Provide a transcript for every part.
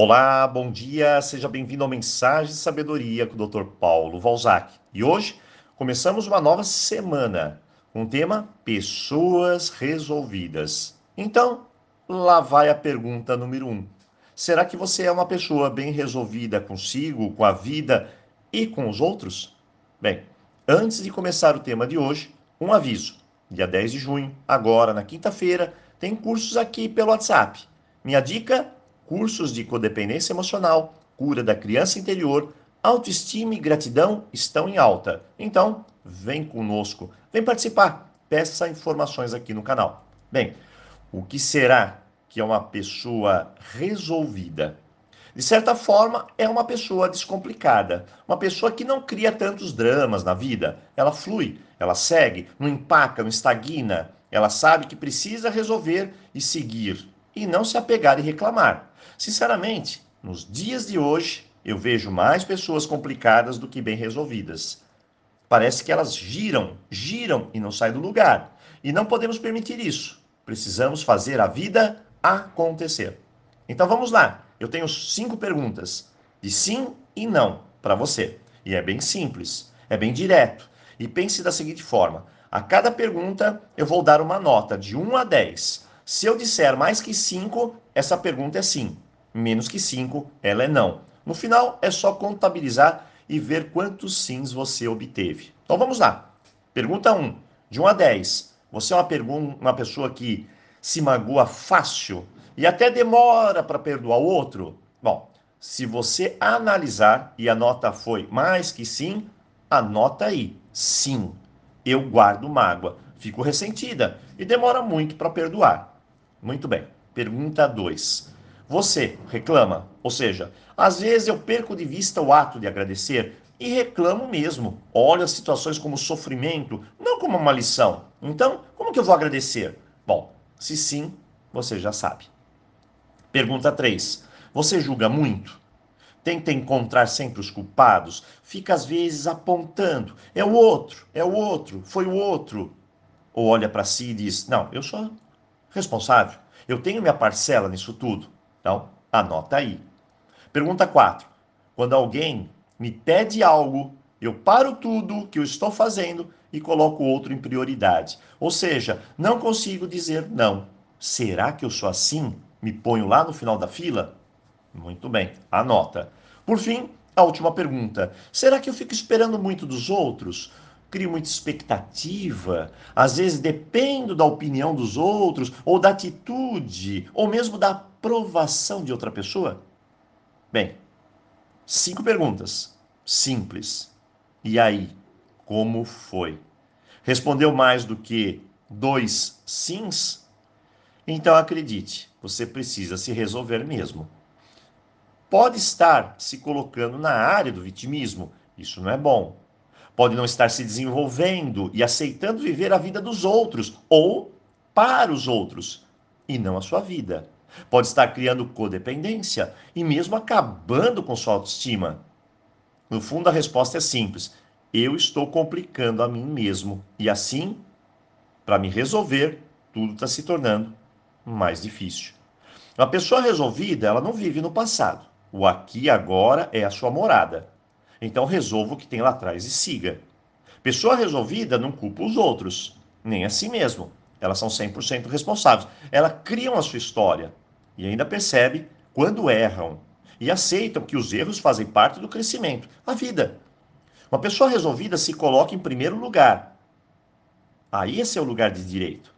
Olá, bom dia, seja bem-vindo ao Mensagem de Sabedoria com o Dr. Paulo Valzac. E hoje começamos uma nova semana com o tema Pessoas Resolvidas. Então, lá vai a pergunta número um. Será que você é uma pessoa bem resolvida consigo, com a vida e com os outros? Bem, antes de começar o tema de hoje, um aviso. Dia 10 de junho, agora na quinta-feira, tem cursos aqui pelo WhatsApp. Minha dica: cursos de codependência emocional, cura da criança interior, autoestima e gratidão estão em alta. Então, vem conosco, vem participar, peça informações aqui no canal. Bem, o que será que é uma pessoa resolvida? De certa forma, é uma pessoa descomplicada, uma pessoa que não cria tantos dramas na vida. Ela flui, ela segue, não empaca, não estagna. Ela sabe que precisa resolver e seguir, e não se apegar e reclamar. Sinceramente, nos dias de hoje, eu vejo mais pessoas complicadas do que bem resolvidas. Parece que elas giram, giram e não saem do lugar. E não podemos permitir isso. Precisamos fazer a vida acontecer. Então vamos lá. Eu tenho cinco perguntas de sim e não para você. E é bem simples, é bem direto. E pense da seguinte forma: a cada pergunta eu vou dar uma nota de 1 a 10. Se eu disser mais que 5, essa pergunta é sim. Menos que 5, ela é não. No final é só contabilizar e ver quantos sims você obteve. Então vamos lá. Pergunta 1. De 1 a 10. Você é uma, uma pessoa que se magoa fácil e até demora para perdoar o outro? Bom, se você analisar e a nota foi mais que sim, anota aí. Sim, eu guardo mágoa, fico ressentida e demora muito para perdoar. Muito bem. Pergunta 2. Você reclama, ou seja, às vezes eu perco de vista o ato de agradecer e reclamo mesmo. Olho as situações como sofrimento, não como uma lição. Então, como que eu vou agradecer? Bom, se sim, você já sabe. Pergunta 3. Você julga muito? Tenta encontrar sempre os culpados, fica às vezes apontando. É o outro, é o outro, foi o outro. Ou olha para si e diz: Não, eu sou responsável, eu tenho minha parcela nisso tudo. Então, anota aí. Pergunta 4. Quando alguém me pede algo, eu paro tudo que eu estou fazendo e coloco o outro em prioridade. Ou seja, não consigo dizer não. Será que eu sou assim? Me ponho lá no final da fila? Muito bem, anota. Por fim, a última pergunta. Será que eu fico esperando muito dos outros? Crio muita expectativa? Às vezes dependo da opinião dos outros, ou da atitude, ou mesmo da aprovação de outra pessoa? Bem, cinco perguntas. Simples. E aí, como foi? Respondeu mais do que dois sims? Então acredite, você precisa se resolver mesmo. Pode estar se colocando na área do vitimismo, isso não é bom. Pode não estar se desenvolvendo e aceitando viver a vida dos outros ou para os outros e não a sua vida. Pode estar criando codependência e mesmo acabando com sua autoestima. No fundo, a resposta é simples: eu estou complicando a mim mesmo. E assim, para me resolver, tudo está se tornando mais difícil. Uma pessoa resolvida, ela não vive no passado. O aqui e agora é a sua morada. Então resolva o que tem lá atrás e siga. Pessoa resolvida não culpa os outros, nem a si mesmo. Elas são 100% responsáveis. Elas criam a sua história e ainda percebe quando erram e aceitam que os erros fazem parte do crescimento, a vida. Uma pessoa resolvida se coloca em primeiro lugar. Aí esse é o lugar de direito.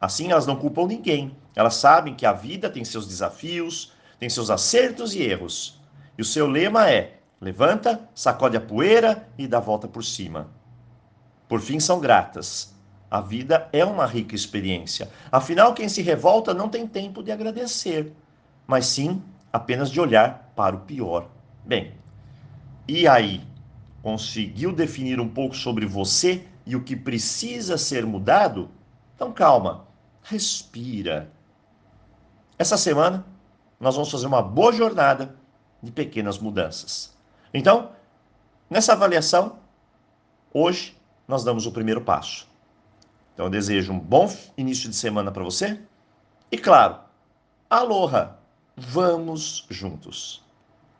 Assim elas não culpam ninguém. Elas sabem que a vida tem seus desafios, tem seus acertos e erros. E o seu lema é: levanta, sacode a poeira e dá volta por cima. Por fim, são gratas a vida é uma rica experiência. Afinal, quem se revolta não tem tempo de agradecer, mas sim apenas de olhar para o pior. Bem, e aí? Conseguiu definir um pouco sobre você e o que precisa ser mudado? Então calma, respira. Essa semana nós vamos fazer uma boa jornada de pequenas mudanças. Então, nessa avaliação, hoje nós damos o primeiro passo. Então eu desejo um bom início de semana para você. E claro, aloha! Vamos juntos.